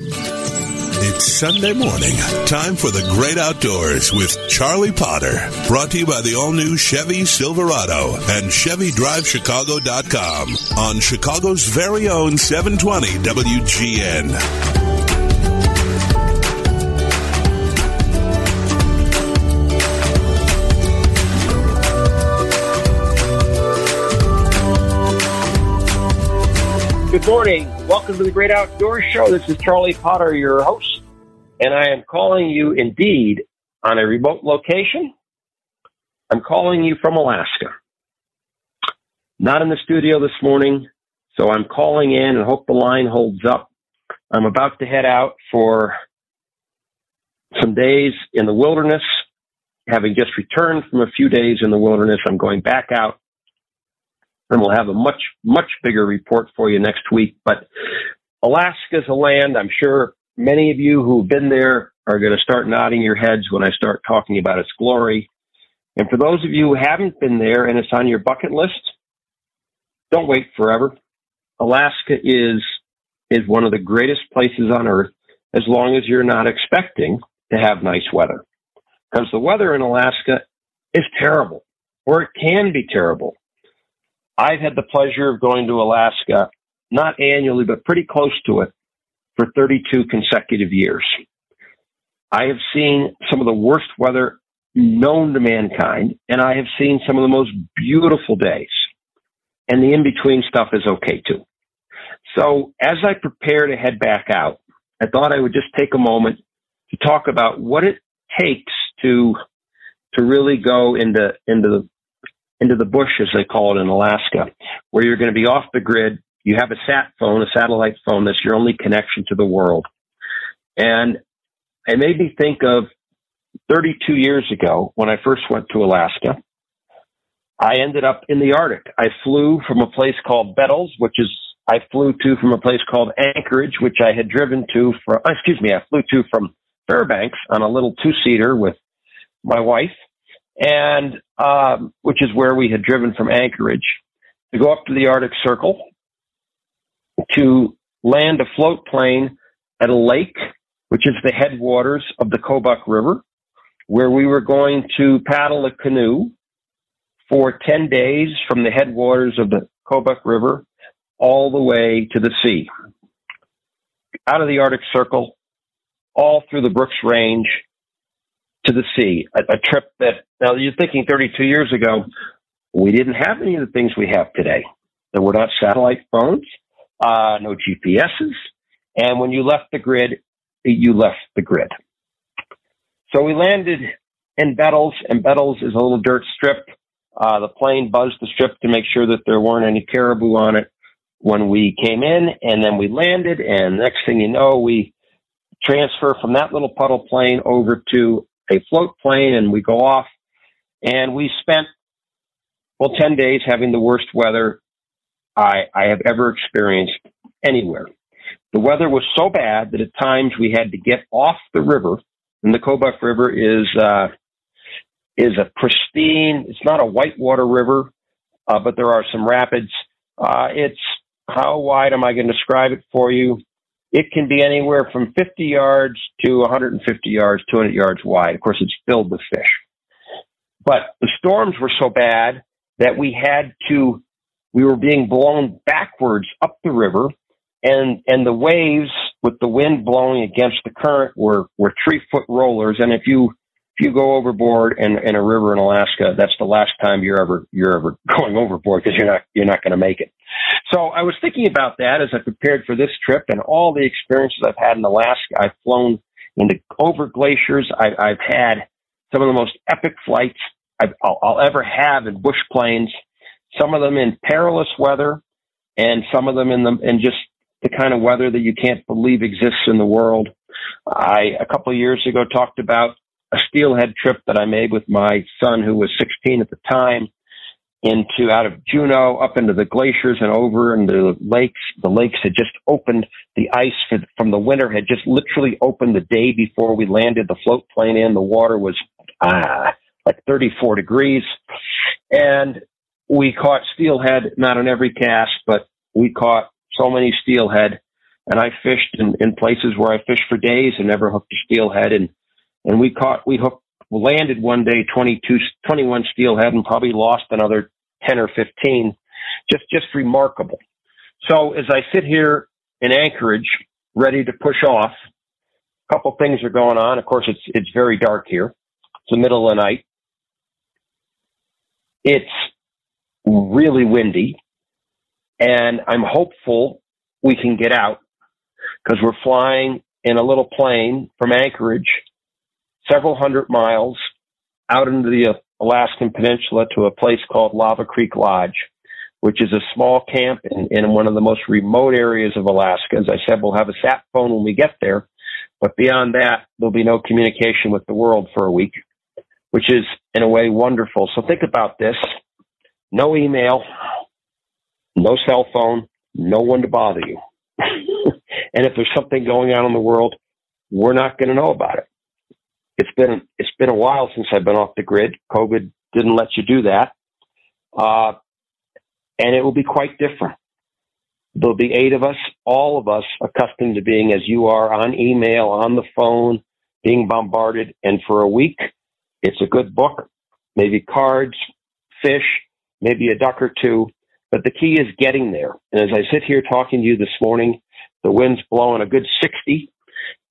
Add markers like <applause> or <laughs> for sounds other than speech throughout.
It's Sunday morning. Time for the great outdoors with Charlie Potter. Brought to you by the all new Chevy Silverado and ChevyDriveChicago.com on Chicago's very own 720 WGN. Morning. Welcome to the Great Outdoors Show. This is Charlie Potter, your host, and I am calling you indeed on a remote location. I'm calling you from Alaska. Not in the studio this morning, so I'm calling in and hope the line holds up. I'm about to head out for some days in the wilderness. Having just returned from a few days in the wilderness, I'm going back out and we'll have a much, much bigger report for you next week. But Alaska's a land I'm sure many of you who've been there are going to start nodding your heads when I start talking about its glory. And for those of you who haven't been there and it's on your bucket list, don't wait forever. Alaska is, is one of the greatest places on earth as long as you're not expecting to have nice weather. Because the weather in Alaska is terrible, or it can be terrible. I've had the pleasure of going to Alaska, not annually, but pretty close to it for 32 consecutive years. I have seen some of the worst weather known to mankind, and I have seen some of the most beautiful days. And the in between stuff is okay too. So as I prepare to head back out, I thought I would just take a moment to talk about what it takes to to really go into into into the bush, as they call it in Alaska, where you're going to be off the grid. You have a sat phone, a satellite phone that's your only connection to the world. And it made me think of 32 years ago when I first went to Alaska. I ended up in the Arctic. I flew from a place called Bettles, which is I flew to from a place called Anchorage, which I had driven to from, excuse me, I flew to from Fairbanks on a little two seater with my wife and um, which is where we had driven from Anchorage to go up to the Arctic Circle to land a float plane at a lake, which is the headwaters of the Kobuk River, where we were going to paddle a canoe for 10 days from the headwaters of the Kobuk River all the way to the sea. Out of the Arctic Circle, all through the Brooks Range, to the sea, a, a trip that now you're thinking 32 years ago, we didn't have any of the things we have today. There were not satellite phones, uh, no GPSs, and when you left the grid, you left the grid. So we landed in Bettles, and Bettles is a little dirt strip. Uh, the plane buzzed the strip to make sure that there weren't any caribou on it when we came in, and then we landed, and next thing you know, we transfer from that little puddle plane over to a float plane and we go off and we spent, well, 10 days having the worst weather I, I have ever experienced anywhere. The weather was so bad that at times we had to get off the river and the Kobuk River is, uh, is a pristine, it's not a whitewater river, uh, but there are some rapids. Uh, it's, how wide am I going to describe it for you? It can be anywhere from 50 yards to 150 yards, 200 yards wide. Of course, it's filled with fish. But the storms were so bad that we had to, we were being blown backwards up the river and, and the waves with the wind blowing against the current were, were three foot rollers. And if you, if you go overboard in, in a river in Alaska, that's the last time you're ever you're ever <laughs> going overboard because you're not you're not going to make it. So I was thinking about that as I prepared for this trip and all the experiences I've had in Alaska. I've flown into over glaciers. I, I've had some of the most epic flights I've, I'll, I'll ever have in bush planes. Some of them in perilous weather, and some of them in the in just the kind of weather that you can't believe exists in the world. I a couple of years ago talked about a steelhead trip that I made with my son, who was 16 at the time, into out of Juneau up into the glaciers and over into the lakes. The lakes had just opened. The ice from the winter had just literally opened the day before we landed the float plane in. The water was ah, like 34 degrees. And we caught steelhead, not on every cast, but we caught so many steelhead and I fished in, in places where I fished for days and never hooked a steelhead. And, and we caught, we hooked, landed one day 22, 21 steelhead and probably lost another 10 or 15. Just, just remarkable. So as I sit here in Anchorage, ready to push off, a couple things are going on. Of course, it's, it's very dark here. It's the middle of the night. It's really windy and I'm hopeful we can get out because we're flying in a little plane from Anchorage, several hundred miles out into the Alaskan Peninsula to a place called Lava Creek Lodge, which is a small camp in, in one of the most remote areas of Alaska. As I said, we'll have a sat phone when we get there, but beyond that, there'll be no communication with the world for a week, which is in a way wonderful. So think about this. No email, no cell phone, no one to bother you. <laughs> and if there's something going on in the world, we're not going to know about it. It's been it's been a while since I've been off the grid. COVID didn't let you do that, uh, and it will be quite different. There'll be eight of us, all of us accustomed to being as you are on email, on the phone, being bombarded. And for a week, it's a good book, maybe cards, fish, maybe a duck or two, but the key is getting there. And as I sit here talking to you this morning, the wind's blowing a good 60.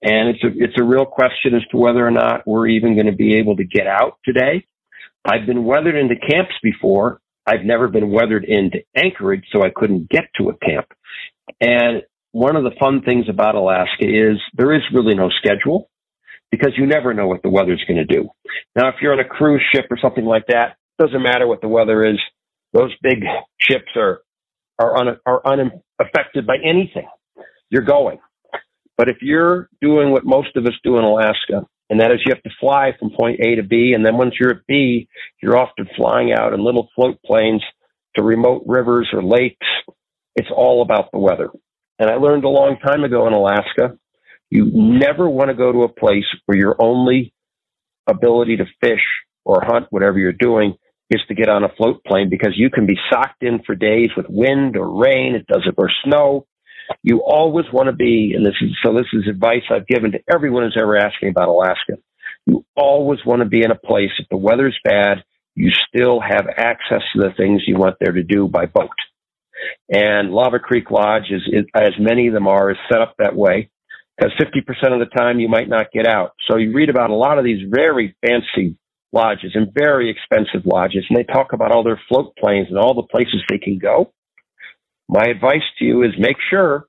And it's a, it's a real question as to whether or not we're even going to be able to get out today. I've been weathered into camps before. I've never been weathered into Anchorage, so I couldn't get to a camp. And one of the fun things about Alaska is there is really no schedule because you never know what the weather's going to do. Now, if you're on a cruise ship or something like that, doesn't matter what the weather is. Those big ships are are, un, are unaffected by anything. You're going. But if you're doing what most of us do in Alaska, and that is you have to fly from point A to B, and then once you're at B, you're often flying out in little float planes to remote rivers or lakes. It's all about the weather. And I learned a long time ago in Alaska, you never want to go to a place where your only ability to fish or hunt, whatever you're doing, is to get on a float plane because you can be socked in for days with wind or rain. It doesn't or snow. You always want to be, and this is so. This is advice I've given to everyone who's ever asked me about Alaska. You always want to be in a place if the weather's bad, you still have access to the things you want there to do by boat. And Lava Creek Lodge is, is as many of them are, is set up that way because 50% of the time you might not get out. So you read about a lot of these very fancy lodges and very expensive lodges, and they talk about all their float planes and all the places they can go. My advice to you is make sure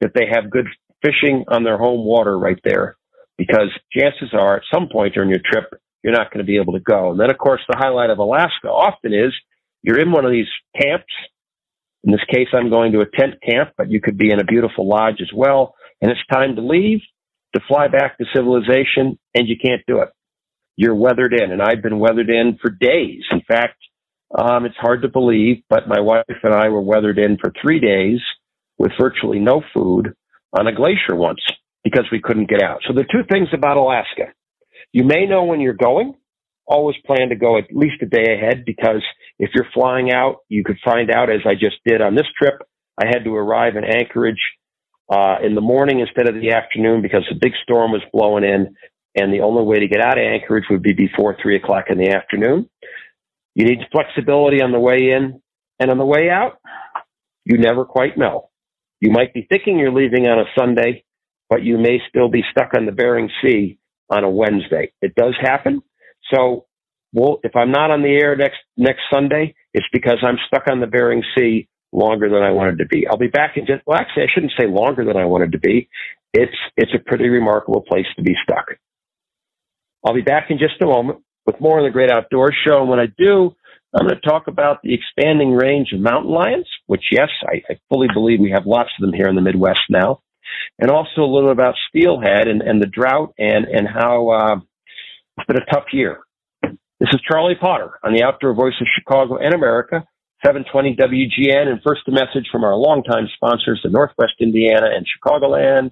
that they have good fishing on their home water right there, because chances are at some point during your trip, you're not going to be able to go. And then, of course, the highlight of Alaska often is you're in one of these camps. In this case, I'm going to a tent camp, but you could be in a beautiful lodge as well. And it's time to leave, to fly back to civilization, and you can't do it you're weathered in. And I've been weathered in for days. In fact, um, it's hard to believe, but my wife and I were weathered in for three days with virtually no food on a glacier once because we couldn't get out. So the two things about Alaska. You may know when you're going. Always plan to go at least a day ahead because if you're flying out, you could find out as I just did on this trip. I had to arrive in Anchorage uh, in the morning instead of the afternoon because a big storm was blowing in and the only way to get out of Anchorage would be before three o'clock in the afternoon. You need flexibility on the way in and on the way out. You never quite know. You might be thinking you're leaving on a Sunday, but you may still be stuck on the Bering Sea on a Wednesday. It does happen. So, well, if I'm not on the air next next Sunday, it's because I'm stuck on the Bering Sea longer than I wanted to be. I'll be back in just well, actually, I shouldn't say longer than I wanted to be. It's it's a pretty remarkable place to be stuck. I'll be back in just a moment with more on the Great Outdoors Show. And when I do, I'm going to talk about the expanding range of mountain lions, which, yes, I, I fully believe we have lots of them here in the Midwest now. And also a little about steelhead and, and the drought and, and how uh, it's been a tough year. This is Charlie Potter on the Outdoor Voice of Chicago and America, 720 WGN. And first, a message from our longtime sponsors, the Northwest Indiana and Chicagoland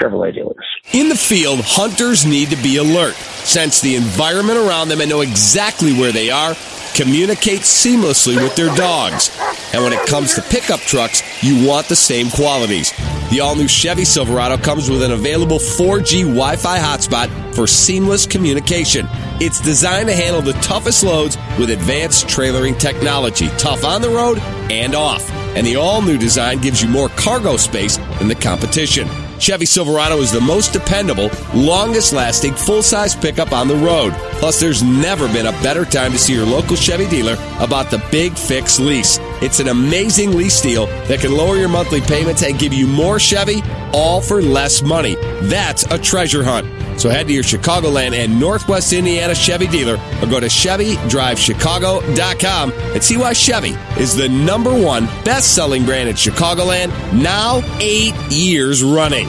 Chevrolet dealers. In the field, hunters need to be alert, sense the environment around them, and know exactly where they are, communicate seamlessly with their dogs. And when it comes to pickup trucks, you want the same qualities The all new Chevy Silverado comes with an available 4G Wi Fi hotspot for seamless communication. It's designed to handle the toughest loads with advanced trailering technology, tough on the road and off. And the all new design gives you more cargo space than the competition. Chevy Silverado is the most dependable, longest lasting full size pickup on the road. Plus, there's never been a better time to see your local Chevy dealer about the Big Fix lease. It's an amazing lease deal that can lower your monthly payments and give you more Chevy, all for less money. That's a treasure hunt. So head to your Chicagoland and Northwest Indiana Chevy dealer or go to ChevyDriveChicago.com and see why Chevy is the number one best selling brand in Chicagoland now eight years running.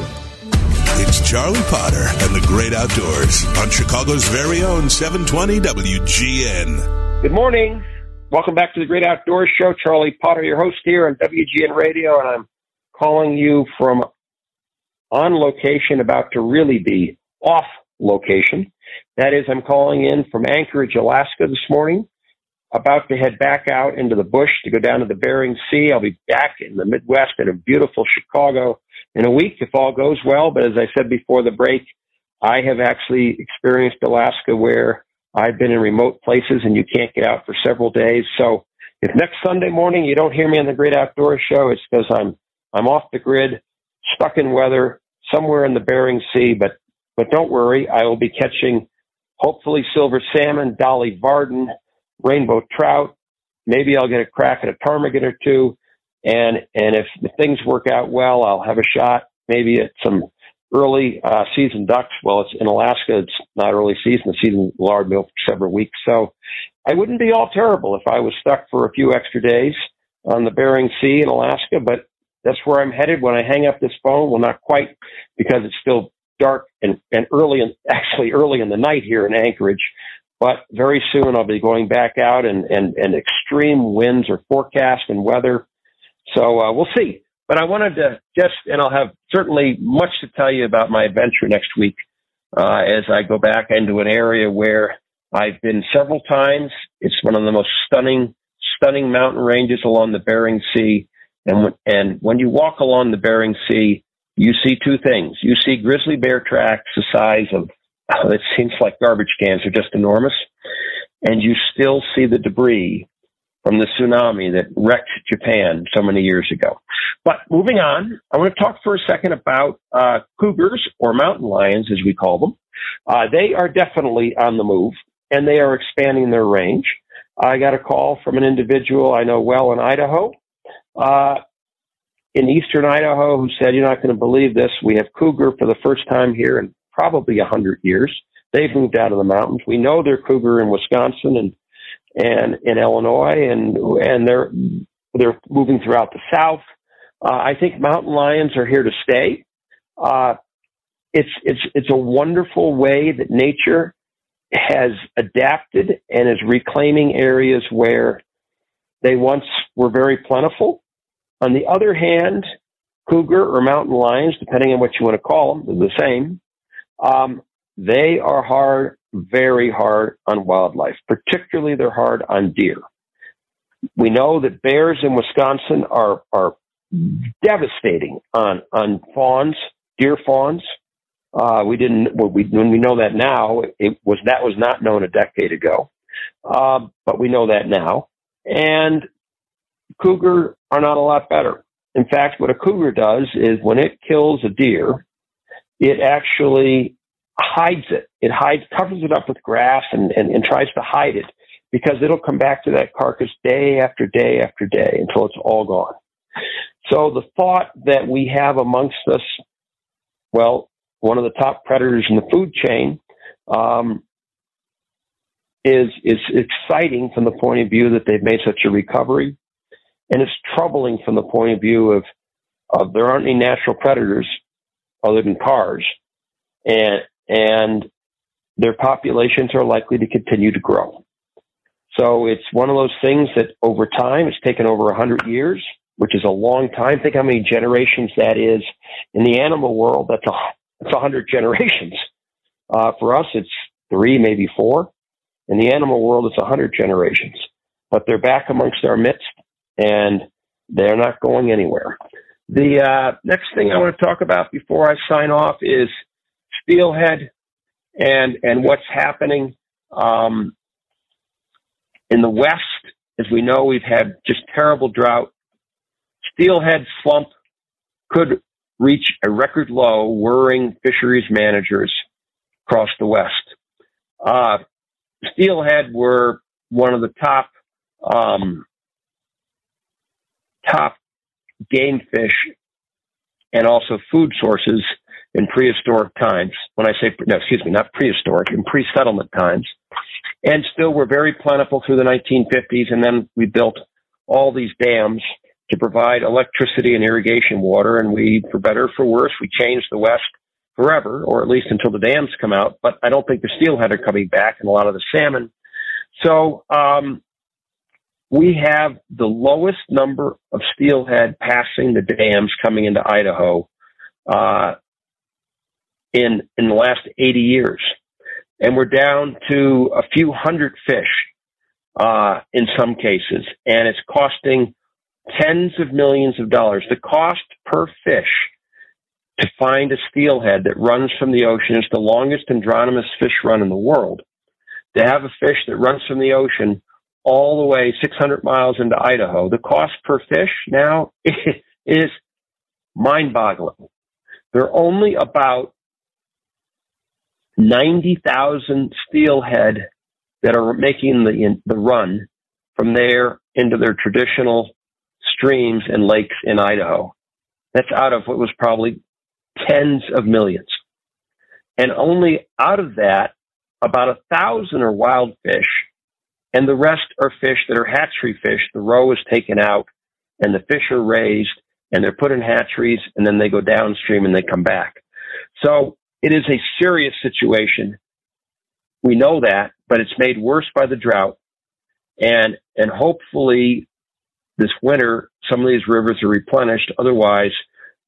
It's Charlie Potter and the Great Outdoors on Chicago's very own 720 WGN. Good morning. Welcome back to the Great Outdoors Show. Charlie Potter, your host here on WGN Radio, and I'm calling you from on location, about to really be off location. That is, I'm calling in from Anchorage, Alaska this morning, about to head back out into the bush to go down to the Bering Sea. I'll be back in the Midwest in a beautiful Chicago in a week if all goes well. But as I said before the break, I have actually experienced Alaska where I've been in remote places and you can't get out for several days. So if next Sunday morning you don't hear me on the Great Outdoors Show, it's because I'm I'm off the grid, stuck in weather somewhere in the Bering Sea, but but don't worry, I will be catching hopefully silver salmon, dolly varden, rainbow trout. Maybe I'll get a crack at a ptarmigan or two. And, and if things work out well, I'll have a shot maybe at some early uh, season ducks. Well, it's in Alaska. It's not early season. The season lard meal for several weeks. So I wouldn't be all terrible if I was stuck for a few extra days on the Bering Sea in Alaska, but that's where I'm headed when I hang up this phone. Well, not quite because it's still dark and, and early and <laughs> actually early in the night here in Anchorage. But very soon I'll be going back out and, and, and extreme winds are forecast and weather. So uh, we'll see. But I wanted to just, and I'll have certainly much to tell you about my adventure next week uh, as I go back into an area where I've been several times. It's one of the most stunning, stunning mountain ranges along the Bering Sea. And when, and when you walk along the Bering Sea, you see two things. You see grizzly bear tracks the size of, <laughs> it seems like garbage cans are just enormous. And you still see the debris from the tsunami that wrecked Japan so many years ago. But moving on, I want to talk for a second about uh, cougars or mountain lions, as we call them. Uh, they are definitely on the move, and they are expanding their range. I got a call from an individual I know well in Idaho. Uh, in eastern Idaho who said, You're not going to believe this. We have cougar for the first time here in probably a hundred years. They've moved out of the mountains. We know they're cougar in Wisconsin and and in Illinois, and and they're they're moving throughout the South. Uh, I think mountain lions are here to stay. Uh, it's it's it's a wonderful way that nature has adapted and is reclaiming areas where they once were very plentiful on the other hand, cougar or mountain lions, depending on what you want to call them, they're the same. Um, they are hard, very hard on wildlife. Particularly, they're hard on deer. We know that bears in Wisconsin are are devastating on on fawns, deer fawns. Uh, we didn't well, we, when we know that now. It was that was not known a decade ago, uh, but we know that now. And cougar are not a lot better. In fact, what a cougar does is when it kills a deer, it actually hides it. It hides, covers it up with grass and, and, and tries to hide it because it'll come back to that carcass day after day after day until it's all gone. So the thought that we have amongst us, well, one of the top predators in the food chain, um, is is exciting from the point of view that they've made such a recovery. And it's troubling from the point of view of, of there aren't any natural predators other than cars. And, and their populations are likely to continue to grow. So it's one of those things that over time, it's taken over a 100 years, which is a long time. Think how many generations that is. In the animal world, that's a, that's 100 generations. Uh, for us, it's three, maybe four. In the animal world, it's a 100 generations. But they're back amongst our midst and they're not going anywhere. The uh, next thing I want to talk about before I sign off is steelhead and and what's happening um, in the West. As we know, we've had just terrible drought. Steelhead slump could reach a record low, worrying fisheries managers across the West. Uh, steelhead were one of the top um, top game fish and also food sources in prehistoric times. When I say, no, excuse me, not prehistoric, in pre-settlement times. And still were very plentiful through the 1950s. And then we built all these dams to provide electricity and irrigation water. And we, for better or for worse, we changed the West forever, or at least until the dams come out. But I don't think the steelhead are coming back and a lot of the salmon. So, um, we have the lowest number of steelhead passing the dams coming into Idaho uh, in in the last 80 years, and we're down to a few hundred fish uh, in some cases, and it's costing tens of millions of dollars. The cost per fish to find a steelhead that runs from the ocean is the longest anadromous fish run in the world. To have a fish that runs from the ocean all the way 600 miles into Idaho. The cost per fish now <laughs> is mind boggling. There are only about 90,000 steelhead that are making the, the run from there into their traditional streams and lakes in Idaho. That's out of what was probably tens of millions. And only out of that, about a thousand are wild fish and the rest are fish that are hatchery fish. The roe is taken out and the fish are raised and they're put in hatcheries and then they go downstream and they come back. So it is a serious situation. We know that, but it's made worse by the drought. And, and hopefully this winter, some of these rivers are replenished. Otherwise,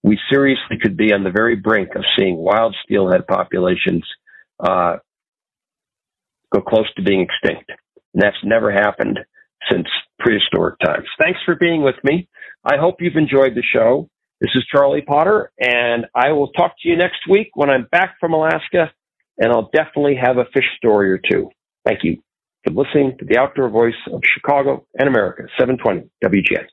we seriously could be on the very brink of seeing wild steelhead populations, uh, go close to being extinct. And that's never happened since prehistoric times. Thanks for being with me. I hope you've enjoyed the show. This is Charlie Potter, and I will talk to you next week when I'm back from Alaska, and I'll definitely have a fish story or two. Thank you for listening to the outdoor voice of Chicago and America, 720 WGN.